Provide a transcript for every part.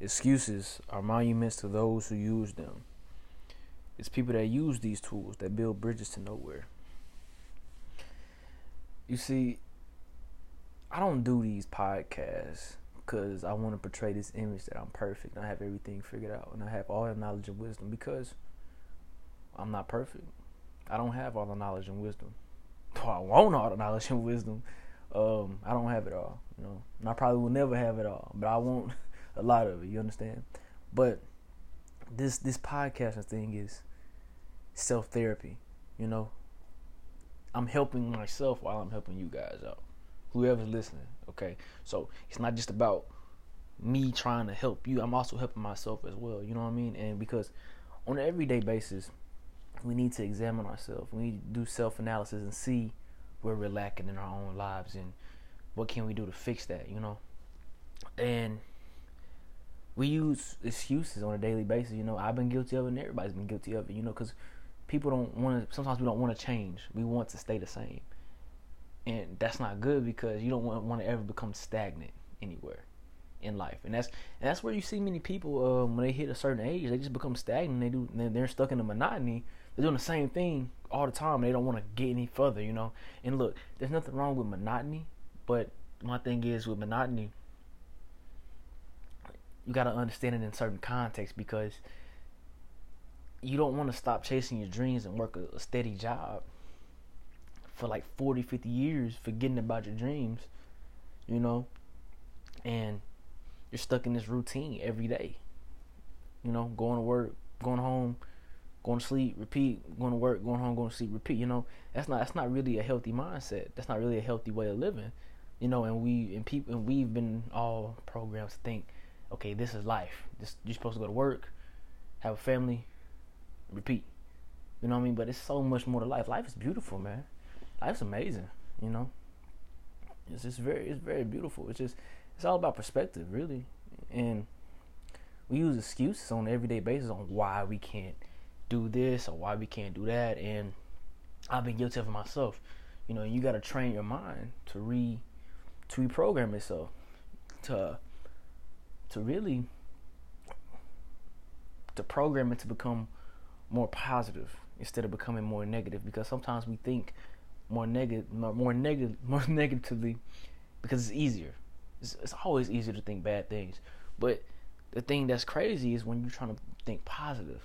Excuses are monuments to those who use them. It's people that use these tools that build bridges to nowhere. You see, I don't do these podcasts because I want to portray this image that I'm perfect and I have everything figured out and I have all the knowledge and wisdom because I'm not perfect. I don't have all the knowledge and wisdom. Though I want all the knowledge and wisdom, um, I don't have it all. You know, and I probably will never have it all, but I want a lot of it. You understand? But this this podcasting thing is self therapy. You know, I'm helping myself while I'm helping you guys out. Whoever's listening, okay? So it's not just about me trying to help you. I'm also helping myself as well. You know what I mean? And because on an everyday basis, we need to examine ourselves. We need to do self analysis and see where we're lacking in our own lives and what can we do to fix that, you know? And we use excuses on a daily basis. You know, I've been guilty of it, and everybody's been guilty of it. You know, because people don't want to. Sometimes we don't want to change. We want to stay the same, and that's not good because you don't want, to ever become stagnant anywhere in life. And that's and that's where you see many people um, when they hit a certain age, they just become stagnant. They do. They're stuck in a monotony. They're doing the same thing all the time. They don't want to get any further. You know. And look, there's nothing wrong with monotony, but my thing is with monotony you got to understand it in certain contexts because you don't want to stop chasing your dreams and work a, a, steady job for like 40 50 years forgetting about your dreams you know? And you're stuck in this routine every day you know? Going to work going home going to sleep repeat going to work going home going to sleep repeat you know? That's not that's not really a healthy mindset. That's not really a healthy way of living you know? And we and people and we've been all programmed to think okay, this is life. This you're supposed to go to work, have a family, repeat. You know what I mean? But it's so much more to life. Life is beautiful, man. Life's amazing. You know, it's just very, it's very beautiful. It's just, it's all about perspective, really. And we use excuses on an everyday basis on why we can't do this or why we can't do that. And I've been guilty of it myself. You know, you got to train your mind to re, to reprogram itself, to to really to program it to become more positive instead of becoming more negative. Because sometimes we think more negative more negative more negatively because it's easier. It's, it's always easier to think bad things. But the thing that's crazy is when you're trying to think positive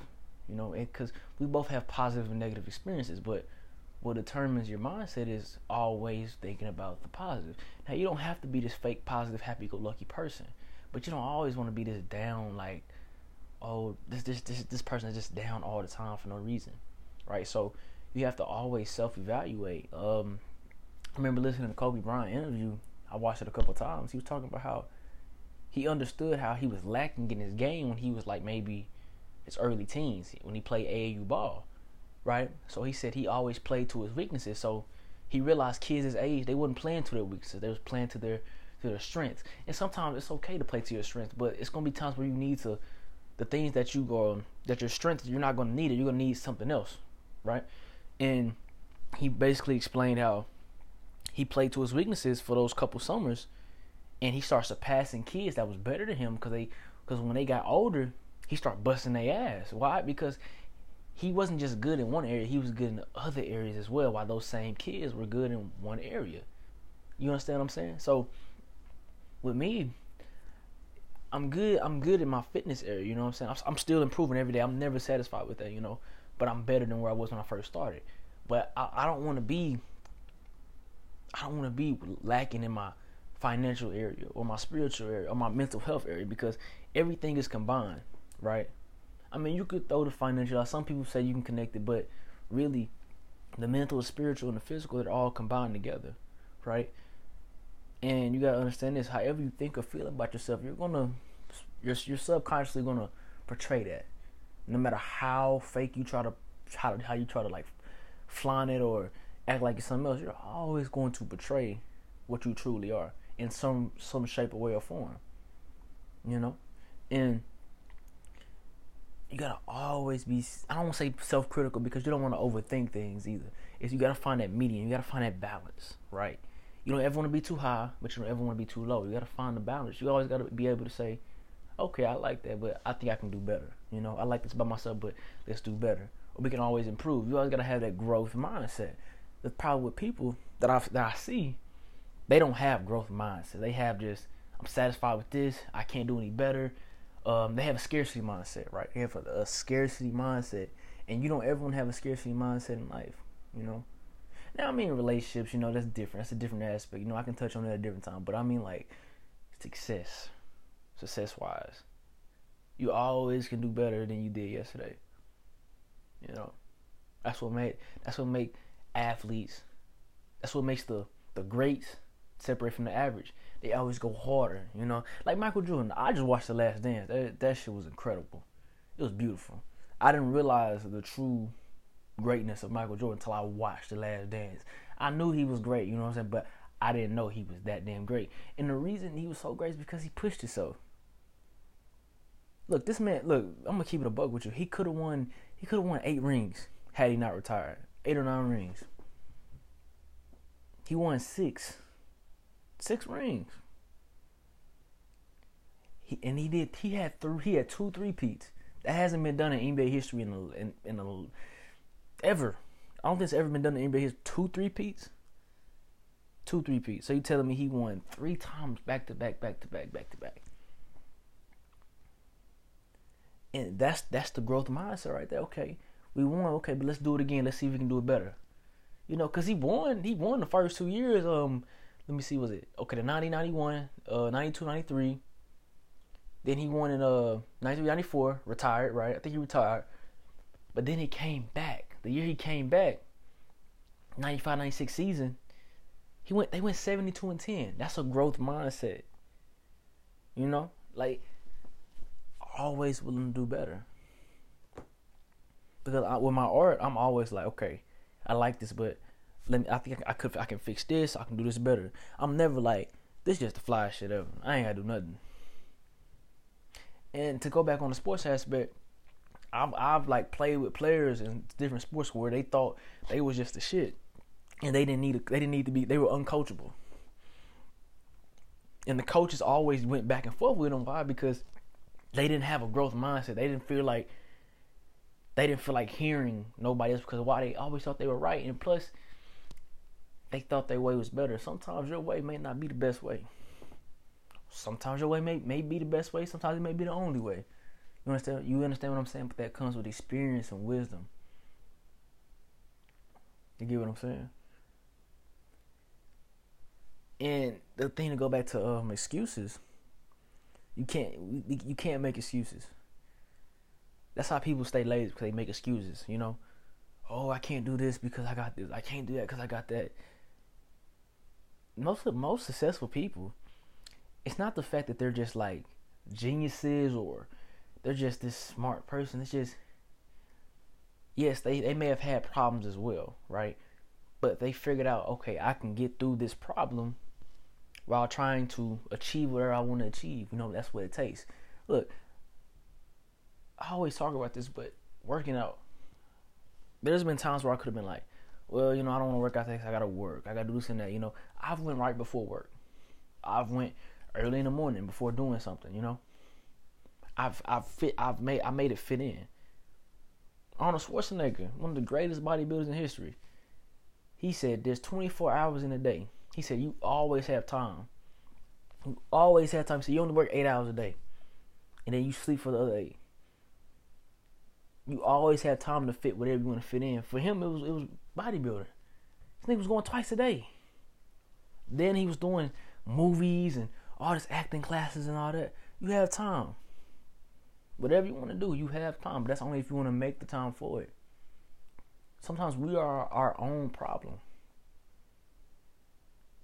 you know because we both have positive and negative experiences but what determines your mindset is always thinking about the positive. Now you don't have to be this fake positive happy-go-lucky person but you don't always want to be this down, like, oh, this this this this person is just down all the time for no reason, right? So you have to always self-evaluate. Um, I remember listening to Kobe Bryant interview. I watched it a couple times. He was talking about how he understood how he was lacking in his game when he was like maybe his early teens when he played AAU ball, right? So he said he always played to his weaknesses. So he realized kids his age they wasn't playing to their weaknesses; they was playing to their to their strengths. And sometimes it's okay to play to your strengths, but it's gonna be times where you need to the things that you go that your strength you're not gonna need it. You're gonna need something else, right? And he basically explained how he played to his weaknesses for those couple summers, and he started surpassing kids that was better than him because they because when they got older, he started busting their ass. Why? Because he wasn't just good in one area; he was good in other areas as well. While those same kids were good in one area. You understand what I'm saying? So with me, I'm good. I'm good in my fitness area. You know what I'm saying? I'm, I'm, still improving every day. I'm never satisfied with that. You know, but I'm better than where I was when I first started. But I, I don't want to be. I don't want to be lacking in my financial area or my spiritual area or my mental health area because everything is combined, right? I mean, you could throw the financial out. Some people say you can connect it, but really, the mental, the spiritual, and the physical, they're all combined together, right? And you gotta understand this: however you think or feel about yourself, you're gonna, you're, you're subconsciously gonna portray that. No matter how fake you try to, how, how you try to like flaunt it or act like it's something else, you're always going to portray what you truly are in some some shape or way or form. You know, and you gotta always be. I don't say self-critical because you don't want to overthink things either. Is you gotta find that medium. You gotta find that balance, right? You don't ever want to be too high, but you don't ever want to be too low. You got to find the balance. You always got to be able to say, okay, I like that, but I think I can do better. You know, I like this by myself, but let's do better. Or we can always improve. You always gotta have that growth mindset. The problem with people that I that I see, they don't have growth mindset. They have just I'm satisfied with this. I can't do any better. Um, they have a scarcity mindset, right? They have a, a scarcity mindset, and you don't ever want to have a scarcity mindset in life. You know. I mean relationships, you know, that's different. That's a different aspect. You know, I can touch on that at a different time. But I mean like success success wise. You always can do better than you did yesterday. You know, that's what made that's what make athletes. That's what makes the the greats separate from the average. They always go harder. You know, like Michael Jordan. I just watched The Last Dance. That that shit was incredible. It was beautiful. I didn't realize the true greatness of Michael Jordan until I watched The Last Dance. I knew he was great. You know what I'm saying, but I didn't know he was that damn great. And the reason he was so great is because he pushed himself. Look, this man. Look, I'm gonna keep it a bug with you. He could have won. He could have won eight rings had he not retired. Eight or nine rings. He won six. Six rings. He, and he did. He had three. He had two three peats. That hasn't been done in NBA history in a, in, in a, ever. I don't think it's ever been done in anybody. His Two three peats. Two three peats. So you telling me he won three times back to back, back to back, back to back and that's that's the growth mindset right there. Okay, we won. Okay, but let's do it again. Let's see if we can do it better. You know, cause he won. He won the first two years. Um, let me see. Was it okay? The 90, 91, uh, 92, 93. Then he won in uh 93, 94. Retired, right? I think he retired. But then he came back. The year he came back, 95, 96 season. He went. They went 72 and 10. That's a growth mindset. You know, like always willing to do better. Because I, with my art, I'm always like, okay, I like this, but let me. I think I, could. I can fix this. I can do this better. I'm never like this. Is just the fly shit ever. I ain't gotta do nothing. And to go back on the sports aspect, I've I've like played with players in different sports where they thought they was just the shit, and they didn't need a, they didn't need to be. They were uncoachable. And the coaches always went back and forth with them. Why? Because they didn't have a growth mindset. They didn't feel like they didn't feel like hearing nobody else because why they always thought they were right, and plus they thought their way was better. Sometimes your way may not be the best way. Sometimes your way may, may be the best way. Sometimes it may be the only way. You understand? You understand what I'm saying? But that comes with experience and wisdom. You get what I'm saying? And the thing to go back to um, excuses you can't you can't make excuses. That's how people stay lazy because they make excuses. You know, oh I can't do this because I got this. I can't do that because I got that. Most of most successful people, it's not the fact that they're just like geniuses or they're just this smart person. It's just yes, they, they may have had problems as well, right? But they figured out, okay, I can get through this problem while trying to achieve whatever I want to achieve. You know, that's what it takes. Look, I always talk about this, but working out, there's been times where I could have been like, well, you know, I don't want to work out today I gotta work. I gotta do this and that. You know, I've went right before work. I've went early in the morning before doing something. You know, I've I've fit I've made I made it fit in. Arnold Schwarzenegger, one of the greatest bodybuilders in history, he said there's 24 hours in a day. He said, You always have time. You always have time. So you only work eight hours a day. And then you sleep for the other eight. You always have time to fit whatever you want to fit in. For him, it was it was bodybuilder. This nigga was going twice a day. Then he was doing movies and all this acting classes and all that. You have time. Whatever you want to do, you have time. But that's only if you want to make the time for it. Sometimes we are our own problem.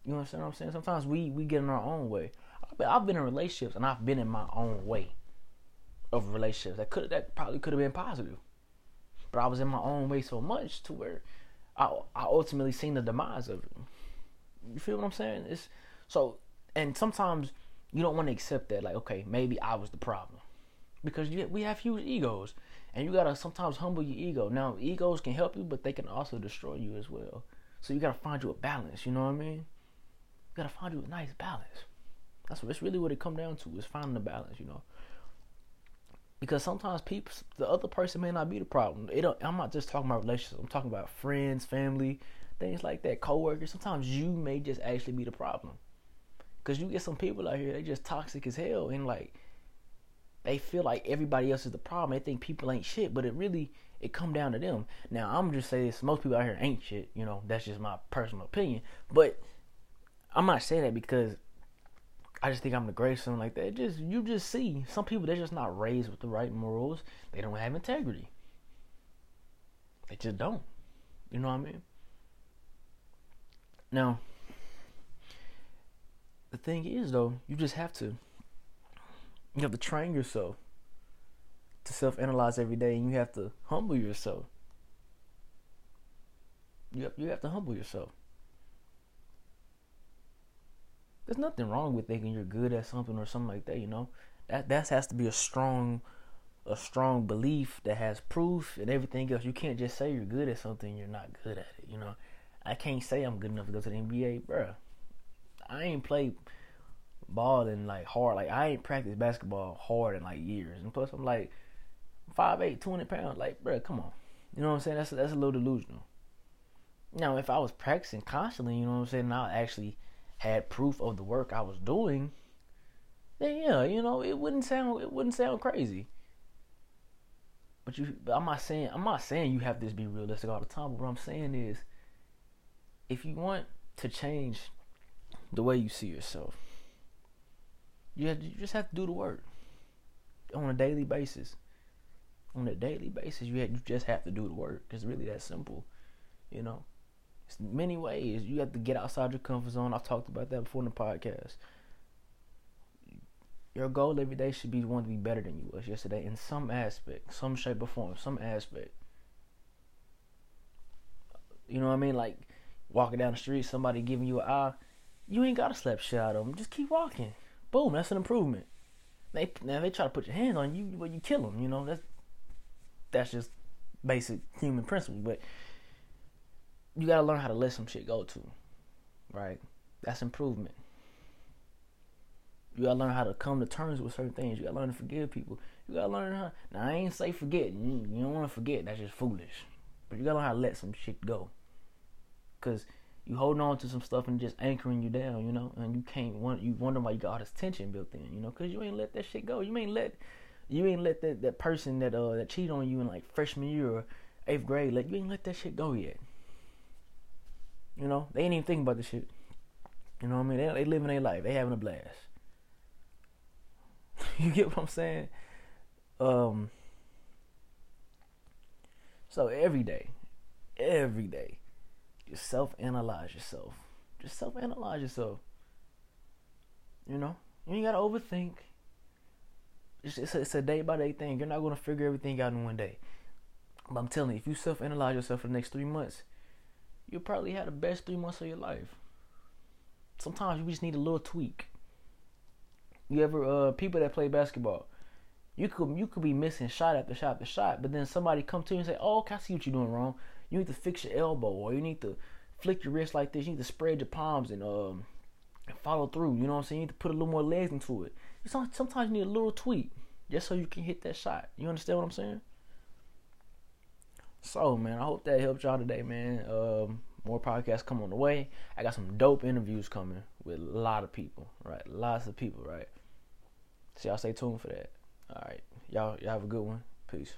You understand what I'm saying? Sometimes we we get in our own way. I've been, in relationships and I've been in my own way of relationships. That could that probably could have been positive, but I was in my own way so much to where I I ultimately seen the demise of it. You feel what I'm saying? It's so and sometimes you don't want to accept that. Like okay, maybe I was the problem because you, we have huge egos and you gotta sometimes humble your ego. Now egos can help you, but they can also destroy you as well. So you gotta find you a balance. You know what I mean? You gotta find you a nice balance. That's what it's really what it come down to is finding the balance, you know. because sometimes people, the other person may not be the problem. It don't, I'm not just talking about relationships. I'm talking about friends, family, things like that, coworkers. Sometimes you may just actually be the problem. Cause you get some people out here, they just toxic as hell, and like they feel like everybody else is the problem. They think people ain't shit, but it really it come down to them. Now I'm just saying this: most people out here ain't shit. You know, that's just my personal opinion. But I'm not saying that because I just think I'm the greatest, something like that. just you just see some people they're just not raised with the right morals. They don't have integrity. They just don't. You know what I mean? Now, the thing is though, you just have to you have to train yourself to self-analyze every day, and you have to humble yourself. You have, you have to humble yourself. There's nothing wrong with thinking you're good at something or something like that. You know, that that has to be a strong, a strong belief that has proof and everything else. You can't just say you're good at something you're not good at it. You know, I can't say I'm good enough to go to the NBA, bruh. I ain't played ball and like hard. Like I ain't practiced basketball hard in like years. And plus, I'm like 5'8", 200 pounds. Like, bro, come on. You know what I'm saying? That's that's a little delusional. Now, if I was practicing constantly, you know what I'm saying, and I actually had proof of the work I was doing, then yeah, you know, it wouldn't sound it wouldn't sound crazy. But you, but I'm not saying I'm not saying you have to be realistic all the time. But what I'm saying is, if you want to change the way you see yourself, you have, you just have to do the work on a daily basis. On a daily basis, you have, you just have to do the work. It's really that simple, you know. It's many ways you have to get outside your comfort zone. I've talked about that before in the podcast. Your goal every day should be one to be better than you was yesterday in some aspect, some shape or form, some aspect. You know what I mean? Like walking down the street, somebody giving you an eye, you ain't gotta slap shit out of them. Just keep walking. Boom, that's an improvement. They now they try to put your hands on you, but you kill them. You know that's that's just basic human principle. But you gotta learn how to let some shit go too, right? That's improvement. You gotta learn how to come to terms with certain things. You gotta learn to forgive people. You gotta learn how. Now I ain't say forget. You, you don't want to forget. That's just foolish. But you gotta learn how to let some shit go. Cause you holding on to some stuff and just anchoring you down, you know, and you can't want you wonder why you got all this tension built in, you know, because you ain't let that shit go. You ain't let you ain't let that, that person that uh that cheated on you in like freshman year or eighth grade, let you ain't let that shit go yet. You know, they ain't even thinking about the shit. You know what I mean? They they living their life. They having a blast. you get what I'm saying? Um. So every day, every day, just self analyze yourself. Just self analyze yourself. You know, you ain't gotta overthink. It's, it's, a, it's a day by day thing. You're not gonna figure everything out in one day. But I'm telling you, if you self analyze yourself for the next three months, you'll probably have the best three months of your life. Sometimes you just need a little tweak. You ever uh people that play basketball, you could you could be missing shot after shot after shot, but then somebody come to you and say, "Oh, can I see what you're doing wrong? You need to fix your elbow, or you need to flick your wrist like this. You need to spread your palms and um follow through. You know what I'm saying? You need to put a little more legs into it. Sometimes you need a little tweak just so you can hit that shot. You understand what I'm saying? So man, I hope that helped y'all today, man. Um, more podcasts come on the way. I got some dope interviews coming with a lot of people, right? Lots of people, right? So y'all stay tuned for that. All right, y'all y'all have a good one. Peace.